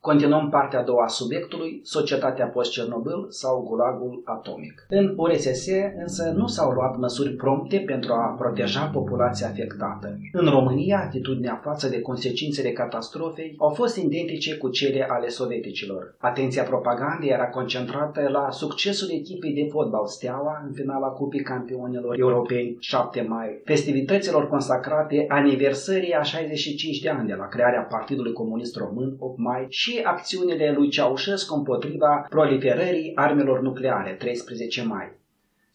Continuăm partea a doua a subiectului, societatea post-Cernobâl sau gulagul atomic. În URSS însă nu s-au luat măsuri prompte pentru a proteja populația afectată. În România, atitudinea față de consecințele catastrofei au fost identice cu cele ale sovieticilor. Atenția propagandei era concentrată la succesul echipei de fotbal Steaua în finala Cupii Campionilor Europeni 7 mai, festivităților consacrate aniversării a 65 de ani de la crearea Partidului Comunist Român 8 mai și acțiunile lui Ceaușescu împotriva proliferării armelor nucleare 13 mai.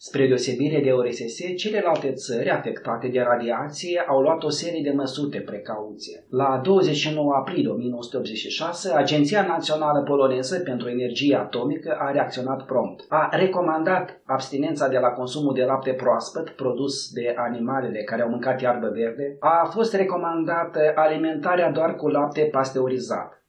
Spre deosebire de ORSS, celelalte țări afectate de radiație au luat o serie de măsuri de precauție. La 29 aprilie 1986, Agenția Națională Poloneză pentru Energie Atomică a reacționat prompt. A recomandat abstinența de la consumul de lapte proaspăt produs de animalele care au mâncat iarbă verde. A fost recomandată alimentarea doar cu lapte pasteurizat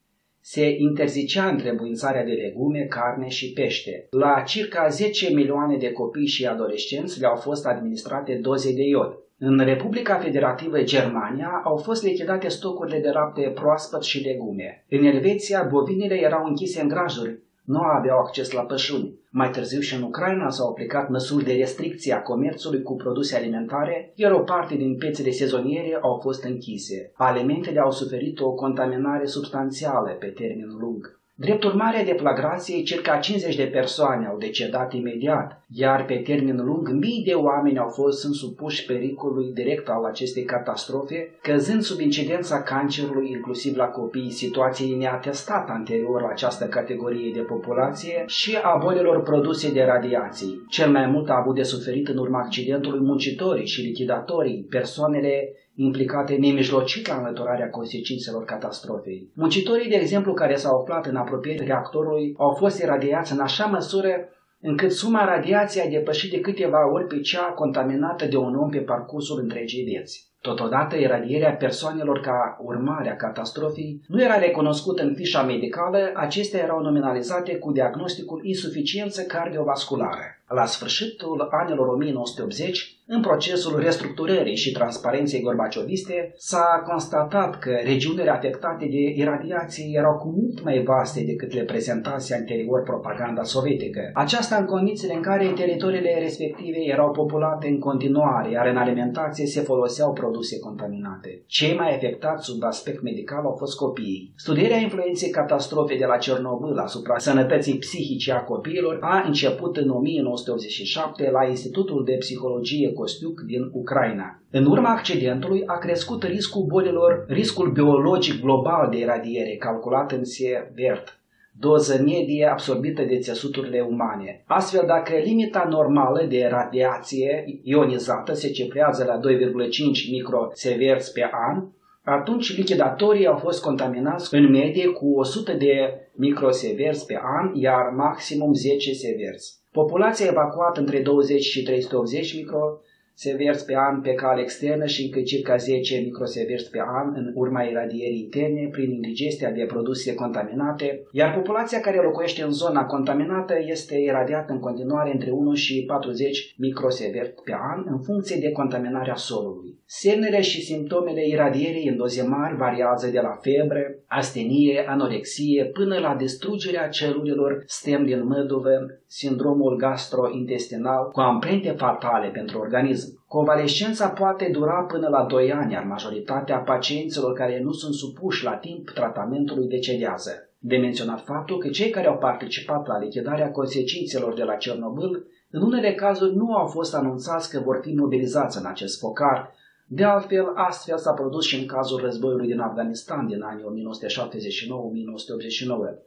se interzicea întrebuințarea de legume, carne și pește. La circa 10 milioane de copii și adolescenți le-au fost administrate doze de iod. În Republica Federativă Germania au fost lichidate stocurile de lapte proaspăt și legume. În Elveția, bovinele erau închise în grajuri, nu aveau acces la pășuni. Mai târziu și în Ucraina s-au aplicat măsuri de restricție a comerțului cu produse alimentare, iar o parte din piețele sezoniere au fost închise. Alimentele au suferit o contaminare substanțială pe termen lung. Drept urmare a deflagrației, circa 50 de persoane au decedat imediat, iar pe termen lung mii de oameni au fost însupuși pericolului direct al acestei catastrofe, căzând sub incidența cancerului inclusiv la copii, situației neatestată anterior la această categorie de populație și a bolilor produse de radiații. Cel mai mult a avut de suferit în urma accidentului muncitorii și lichidatorii, persoanele implicate nemijlocit la înlăturarea consecințelor catastrofei. Muncitorii, de exemplu, care s-au aflat în apropierea reactorului, au fost iradiați în așa măsură încât suma radiației a depășit de câteva ori pe cea contaminată de un om pe parcursul întregii vieți. Totodată, iradierea persoanelor ca urmare a catastrofei nu era recunoscută în fișa medicală, acestea erau nominalizate cu diagnosticul insuficiență cardiovasculară. La sfârșitul anilor 1980, în procesul restructurării și transparenței gorbacioviste, s-a constatat că regiunile afectate de iradiație erau cu mult mai vaste decât le prezentase anterior propaganda sovietică. Aceasta în condițiile în care teritoriile respective erau populate în continuare, iar în alimentație se foloseau produse contaminate. Cei mai afectați sub aspect medical au fost copiii. Studierea influenței catastrofei de la Cernobâl asupra sănătății psihice a copiilor a început în 1987 la Institutul de Psihologie Costiuc din Ucraina. În urma accidentului a crescut riscul bolilor, riscul biologic global de iradiere, calculat în sievert doză medie absorbită de țesuturile umane. Astfel, dacă limita normală de radiație ionizată se cifrează la 2,5 microsieverts pe an, atunci lichidatorii au fost contaminați în medie cu 100 de microsieverts pe an, iar maximum 10 sieverts. Populația evacuată între 20 și 380 micro severți pe an pe cale externă și încă circa 10 microseverți pe an în urma iradierii interne prin indigestia de produse contaminate, iar populația care locuiește în zona contaminată este iradiată în continuare între 1 și 40 microseverți pe an în funcție de contaminarea solului. Semnele și simptomele iradierii în doze mari variază de la febră, astenie, anorexie, până la distrugerea celulelor stem din măduvă, sindromul gastrointestinal cu amprente fatale pentru organism. Convalescența poate dura până la 2 ani, iar majoritatea pacienților care nu sunt supuși la timp tratamentului decedează. De menționat faptul că cei care au participat la lichidarea consecințelor de la Cernobâl, în unele cazuri nu au fost anunțați că vor fi mobilizați în acest focar, de altfel, astfel s-a produs și în cazul războiului din Afganistan din anii 1979-1989.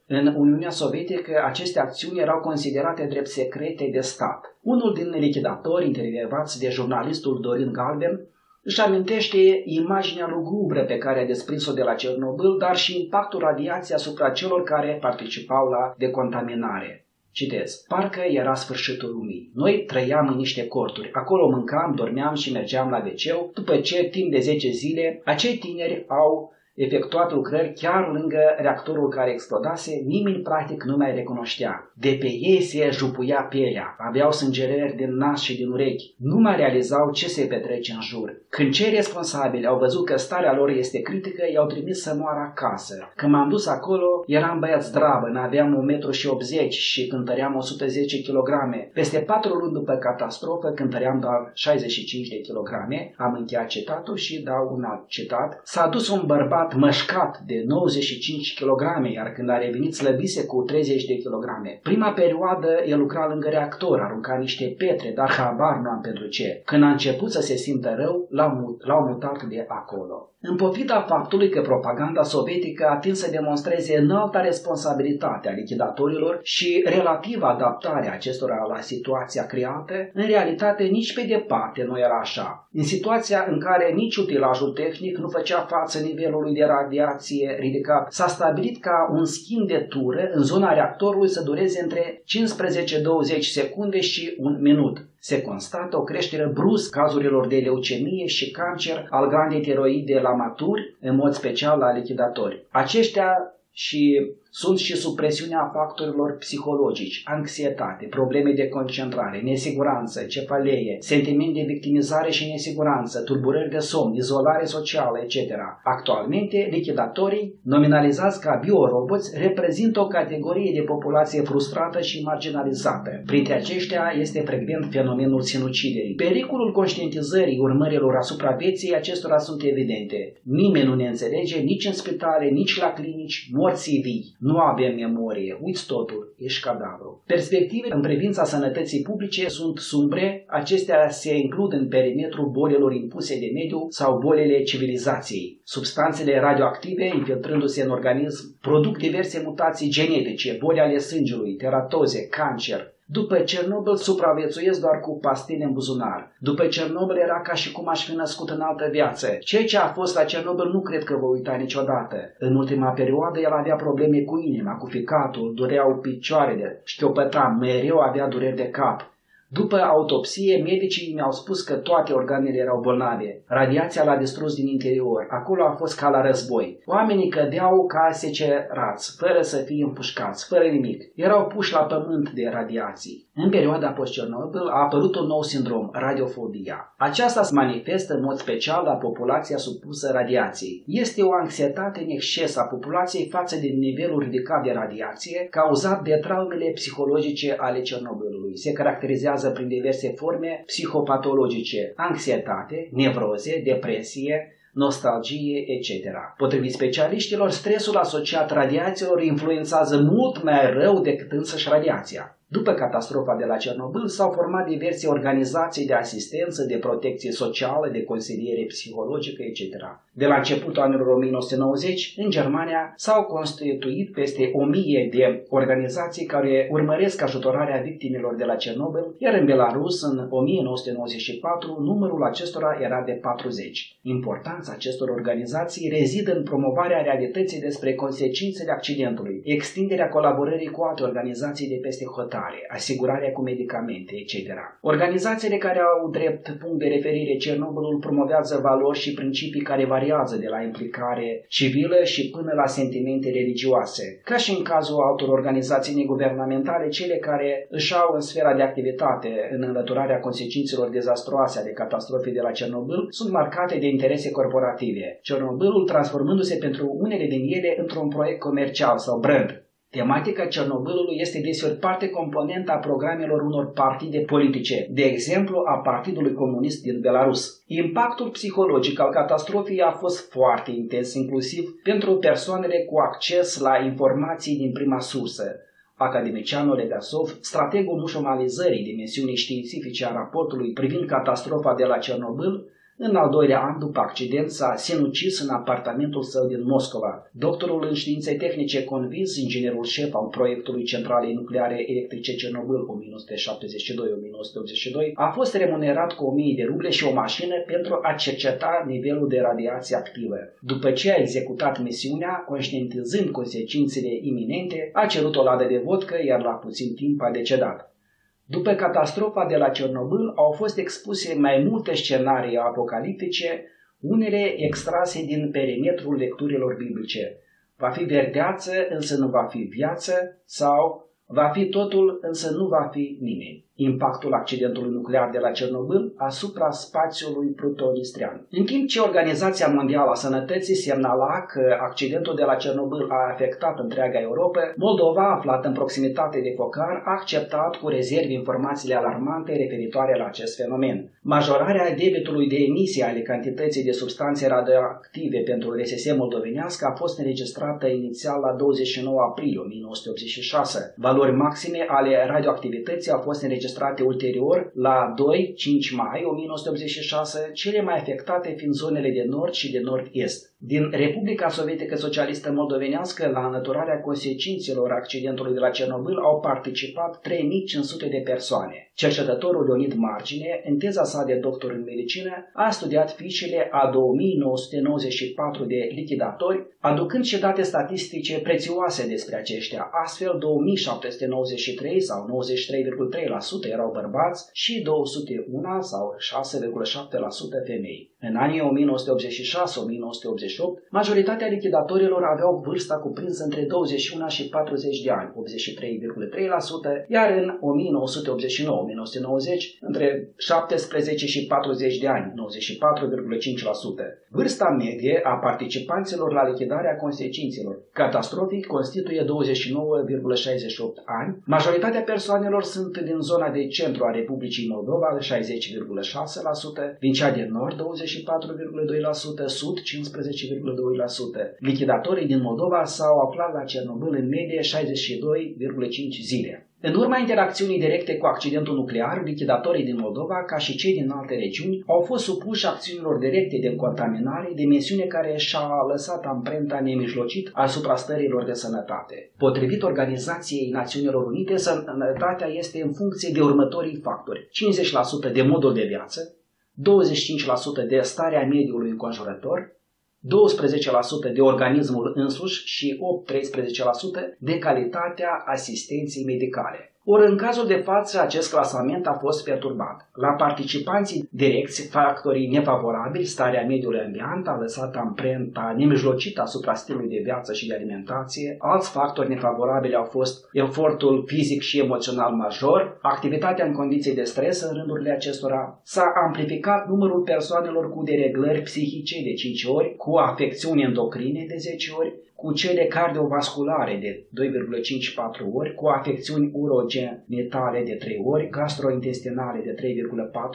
În Uniunea Sovietică, aceste acțiuni erau considerate drept secrete de stat. Unul din lichidatori intervievați de jurnalistul Dorin Galben își amintește imaginea lugubră pe care a desprins-o de la Cernobâl, dar și impactul radiației asupra celor care participau la decontaminare. Citez. Parcă era sfârșitul lumii. Noi trăiam în niște corturi. Acolo mâncam, dormeam și mergeam la wc după ce, timp de 10 zile, acei tineri au efectuat lucrări chiar lângă reactorul care explodase, nimeni practic nu mai recunoștea. De pe ei se jupuia pielea, aveau sângerări din nas și din urechi, nu mai realizau ce se petrece în jur. Când cei responsabili au văzut că starea lor este critică, i-au trimis să moară acasă. Când m-am dus acolo, eram băiat zdravă, aveam 1,80 m și cântăream 110 kg. Peste patru luni după catastrofă, cântăream doar 65 de kg. Am încheiat citatul și dau un alt citat. S-a dus un bărbat mășcat de 95 kg, iar când a revenit slăbise cu 30 de kg. Prima perioadă el lucra lângă reactor, arunca niște pietre, dar habar nu am pentru ce. Când a început să se simtă rău, l-au, l-au mutat de acolo. În pofida faptului că propaganda sovietică a atins să demonstreze înalta responsabilitate a lichidatorilor și relativă adaptarea acestora la situația creată, în realitate nici pe departe nu era așa. În situația în care nici utilajul tehnic nu făcea față nivelului de radiație ridicat, s-a stabilit ca un schimb de tură în zona reactorului să dureze între 15-20 secunde și un minut se constată o creștere bruscă cazurilor de leucemie și cancer al grandei tiroide la maturi, în mod special la lichidatori. Aceștia și sunt și sub presiunea factorilor psihologici, anxietate, probleme de concentrare, nesiguranță, cefalee, sentiment de victimizare și nesiguranță, tulburări de somn, izolare socială, etc. Actualmente, lichidatorii, nominalizați ca bioroboți, reprezintă o categorie de populație frustrată și marginalizată. Printre aceștia este frecvent fenomenul sinuciderii. Pericolul conștientizării urmărilor asupra vieții acestora sunt evidente. Nimeni nu ne înțelege nici în spitale, nici la clinici, morții vii nu avem memorie, uiți totul, ești cadavru. Perspective în privința sănătății publice sunt sumbre, acestea se includ în perimetrul bolilor impuse de mediu sau bolile civilizației. Substanțele radioactive, infiltrându-se în organism, produc diverse mutații genetice, boli ale sângelui, teratoze, cancer, după Cernobâl supraviețuiesc doar cu pastile în buzunar. După Cernobâl era ca și cum aș fi născut în altă viață. Ceea ce a fost la Cernobâl nu cred că vă uita niciodată. În ultima perioadă el avea probleme cu inima, cu ficatul, dureau picioarele, șchiopăta, mereu avea dureri de cap. După autopsie, medicii mi-au spus că toate organele erau bolnave. Radiația l-a distrus din interior. Acolo a fost ca la război. Oamenii cădeau ca secerați, fără să fie împușcați, fără nimic. Erau puși la pământ de radiații. În perioada post-Cernobâl a apărut un nou sindrom, radiofobia. Aceasta se manifestă în mod special la populația supusă radiației. Este o anxietate în exces a populației față de nivelul ridicat de radiație, cauzat de traumele psihologice ale Cernobâlului. Se caracterizează prin diverse forme psihopatologice, anxietate, nevroze, depresie, nostalgie, etc. Potrivit specialiștilor, stresul asociat radiațiilor influențează mult mai rău decât însăși radiația. După catastrofa de la Cernobâl s-au format diverse organizații de asistență, de protecție socială, de consiliere psihologică, etc. De la începutul anilor 1990, în Germania s-au constituit peste 1000 de organizații care urmăresc ajutorarea victimilor de la Cernobâl, iar în Belarus, în 1994, numărul acestora era de 40. Importanța acestor organizații rezidă în promovarea realității despre consecințele accidentului, extinderea colaborării cu alte organizații de peste hotare, alimentare, asigurarea cu medicamente, etc. Organizațiile care au drept punct de referire Cernobâlul promovează valori și principii care variază de la implicare civilă și până la sentimente religioase. Ca și în cazul altor organizații neguvernamentale, cele care își au în sfera de activitate în înlăturarea consecințelor dezastroase ale catastrofei de la Cernobâl sunt marcate de interese corporative. Cernobâlul transformându-se pentru unele din ele într-un proiect comercial sau brand, Tematica Cernobâlului este deseori parte componentă a programelor unor partide politice, de exemplu a Partidului Comunist din Belarus. Impactul psihologic al catastrofei a fost foarte intens, inclusiv pentru persoanele cu acces la informații din prima sursă. Academicianul Legasov, strategul mușomalizării dimensiunii științifice a raportului privind catastrofa de la Cernobâl, în al doilea an după accident s-a sinucis în apartamentul său din Moscova. Doctorul în științe tehnice convins, inginerul șef al proiectului centralei nucleare electrice Cernobâl 1972-1982, a fost remunerat cu 1000 de ruble și o mașină pentru a cerceta nivelul de radiație activă. După ce a executat misiunea, conștientizând consecințele iminente, a cerut o ladă de vodcă, iar la puțin timp a decedat. După catastrofa de la Cernobâl au fost expuse mai multe scenarii apocaliptice, unele extrase din perimetrul lecturilor biblice. Va fi verdeață, însă nu va fi viață, sau va fi totul, însă nu va fi nimeni impactul accidentului nuclear de la Cernobâl asupra spațiului plutonistrian. În timp ce Organizația Mondială a Sănătății semnala că accidentul de la Cernobâl a afectat întreaga Europa, Moldova, aflată în proximitate de focar, a acceptat cu rezervi informațiile alarmante referitoare la acest fenomen. Majorarea debitului de emisie ale cantității de substanțe radioactive pentru RSS moldovenească a fost înregistrată inițial la 29 aprilie 1986. Valori maxime ale radioactivității au fost înregistrate înregistrate ulterior la 2-5 mai 1986, cele mai afectate fiind zonele de nord și de nord-est. Din Republica Sovietică Socialistă Moldovenească la înlăturarea consecințelor accidentului de la Cernobâl au participat 3500 de persoane. Cercetătorul Leonid Margine, în teza sa de doctor în medicină, a studiat fișele a 2994 de lichidatori, aducând și date statistice prețioase despre aceștia. Astfel, 2793 sau 93,3% erau bărbați și 201 sau 6,7% femei. În anii 1986-1988, majoritatea lichidatorilor aveau vârsta cuprinsă între 21 și 40 de ani, 83,3%, iar în 1989-1990 între 17 și 40 de ani, 94,5%. Vârsta medie a participanților la lichidarea consecințelor catastrofii constituie 29,68 ani. Majoritatea persoanelor sunt din zona de centru a Republicii Moldova, 60,6%, din cea de nord, 24,2%, sud, 15,2%. Lichidatorii din Moldova s-au aflat la Cernobâl în medie 62,5 zile. În urma interacțiunii directe cu accidentul nuclear, lichidatorii din Moldova, ca și cei din alte regiuni, au fost supuși acțiunilor directe de contaminare, dimensiune care și-a lăsat amprenta nemijlocit asupra stărilor de sănătate. Potrivit Organizației Națiunilor Unite, sănătatea este în funcție de următorii factori. 50% de modul de viață, 25% de starea mediului înconjurător, 12% de organismul însuși și 8-13% de calitatea asistenței medicale. Ori în cazul de față acest clasament a fost perturbat. La participanții direcți, factorii nefavorabili, starea mediului ambient a lăsat amprenta nemijlocită asupra stilului de viață și de alimentație. Alți factori nefavorabili au fost efortul fizic și emoțional major, activitatea în condiții de stres în rândurile acestora. S-a amplificat numărul persoanelor cu dereglări psihice de 5 ori, cu afecțiuni endocrine de 10 ori, cu cele cardiovasculare de 2,54 ori, cu afecțiuni urogenitale de 3 ori, gastrointestinale de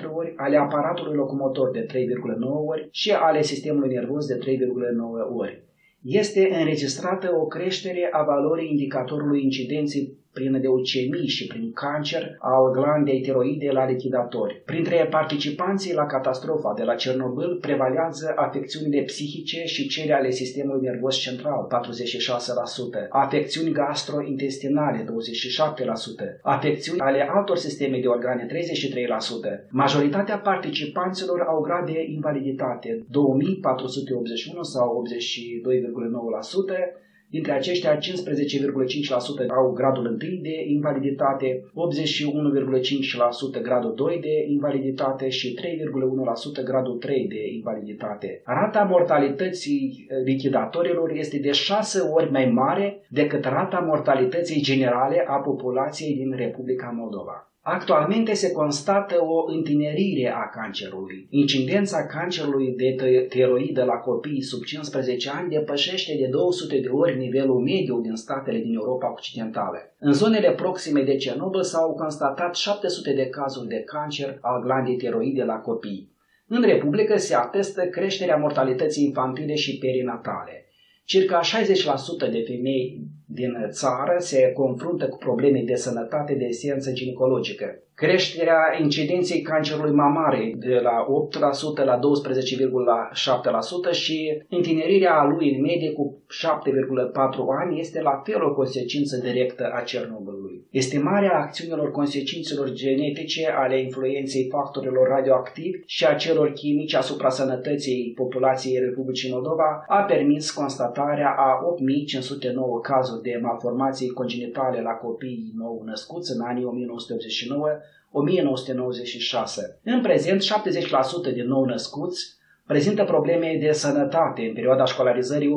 3,4 ori, ale aparatului locomotor de 3,9 ori și ale sistemului nervos de 3,9 ori. Este înregistrată o creștere a valorii indicatorului incidenței prin leucemii și prin cancer al glandei tiroide la lichidatori. Printre participanții la catastrofa de la Cernobâl prevalează afecțiunile psihice și cele ale sistemului nervos central, 46%, afecțiuni gastrointestinale, 27%, afecțiuni ale altor sisteme de organe, 33%. Majoritatea participanților au grad de invaliditate, 2481 sau 82,9%, Dintre aceștia, 15,5% au gradul 1 de invaliditate, 81,5% gradul 2 de invaliditate și 3,1% gradul 3 de invaliditate. Rata mortalității lichidatorilor este de 6 ori mai mare decât rata mortalității generale a populației din Republica Moldova. Actualmente se constată o întinerire a cancerului. Incidența cancerului de tiroidă la copii sub 15 ani depășește de 200 de ori nivelul mediu din statele din Europa Occidentală. În zonele proxime de Cernobâl s-au constatat 700 de cazuri de cancer al glandei tiroide la copii. În Republică se atestă creșterea mortalității infantile și perinatale. Circa 60% de femei din țară se confruntă cu probleme de sănătate de esență ginecologică. Creșterea incidenței cancerului mamare de la 8% la 12,7% și întinerirea lui în medie cu 7,4 ani este la fel o consecință directă a Cernobâlului. Estimarea acțiunilor consecințelor genetice ale influenței factorilor radioactivi și a celor chimici asupra sănătății populației Republicii Moldova a permis constatarea a 8509 cazuri de malformații congenitale la copiii nou născuți în anii 1989 1996. În prezent, 70% de nou născuți prezintă probleme de sănătate. În perioada școlarizării,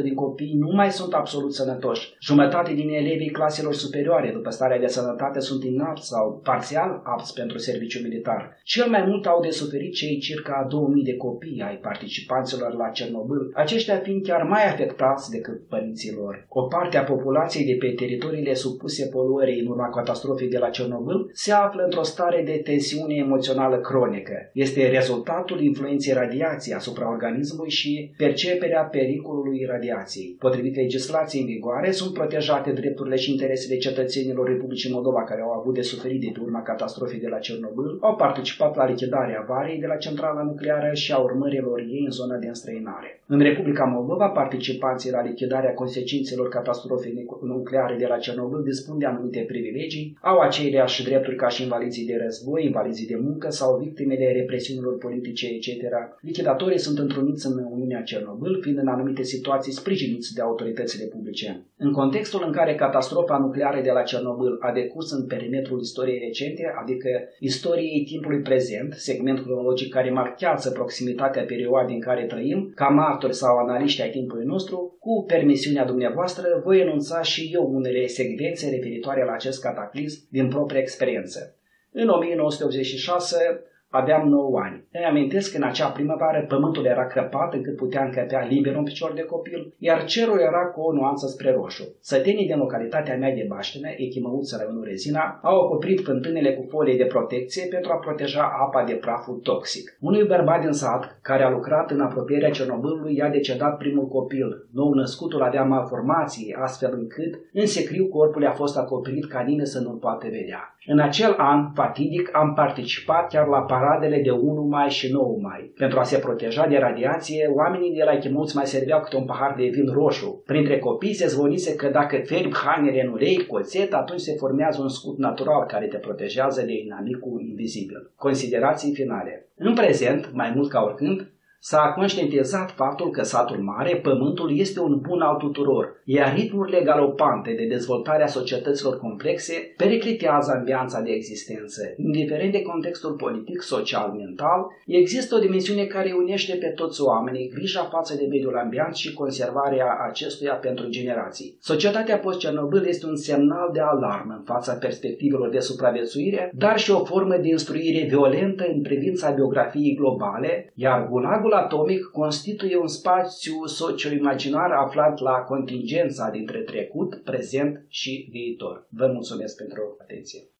80% din copii nu mai sunt absolut sănătoși. Jumătate din elevii claselor superioare, după starea de sănătate, sunt inapți sau parțial apți pentru serviciu militar. Cel mai mult au de suferit cei circa 2000 de copii ai participanților la Cernobâl, aceștia fiind chiar mai afectați decât părinții lor. O parte a populației de pe teritoriile supuse poluării în urma catastrofei de la Cernobâl se află într-o stare de tensiune emoțională cronică. Este rezultatul influenței radiației asupra organismului și perceperea pericolului radiației. Potrivit legislației în vigoare, sunt protejate drepturile și interesele cetățenilor Republicii Moldova care au avut de suferit de urma catastrofei de la Cernobâl, au participat la lichidarea avariei de la centrala nucleară și a urmărilor ei în zona de înstrăinare. În Republica Moldova, participanții la lichidarea consecințelor catastrofei nucleare de la Cernobâl dispun de anumite privilegii, au aceleași drepturi ca și invalizii de război, invalizii de muncă sau victimele represiunilor politice, etc. Lichidatorii sunt întruniți în Uniunea Cernobâl, fiind în anumite situații sprijiniți de autoritățile publice. În contextul în care catastrofa nucleară de la Cernobâl a decurs în perimetrul istoriei recente, adică istoriei timpului prezent, segment cronologic care marchează proximitatea perioadei în care trăim, ca martori sau analiști ai timpului nostru, cu permisiunea dumneavoastră, voi enunța și eu unele secvențe referitoare la acest cataclism din propria experiență. În 1986, Aveam 9 ani. Îmi amintesc că în acea primăvară pământul era crăpat încât putea încăpea liber un picior de copil, iar cerul era cu o nuanță spre roșu. Sătenii din localitatea mea de baștină, Echimăuță Rămânul Rezina, au acoperit fântânele cu folie de protecție pentru a proteja apa de praful toxic. Unui bărbat din sat, care a lucrat în apropierea Cernobâlului, i-a decedat primul copil. Nou născutul avea malformații, astfel încât în secriu corpul a fost acoperit ca nimeni să nu-l poate vedea. În acel an fatidic am participat chiar la paradele de 1 mai și 9 mai. Pentru a se proteja de radiație, oamenii de la Chimuți mai serveau câte un pahar de vin roșu. Printre copii se zvonise că dacă fermi hainele în ulei, coțet, atunci se formează un scut natural care te protejează de inamicul invizibil. Considerații finale. În prezent, mai mult ca oricând, S-a conștientizat faptul că satul mare, pământul, este un bun al tuturor, iar ritmurile galopante de dezvoltare a societăților complexe periclitează ambianța de existență. Indiferent de contextul politic, social, mental, există o dimensiune care unește pe toți oamenii, grija față de mediul ambient și conservarea acestuia pentru generații. Societatea post-Cernobâl este un semnal de alarmă în fața perspectivelor de supraviețuire, dar și o formă de instruire violentă în privința biografiei globale, iar gulagul atomic constituie un spațiu socio-imaginar aflat la contingența dintre trecut, prezent și viitor. Vă mulțumesc pentru atenție.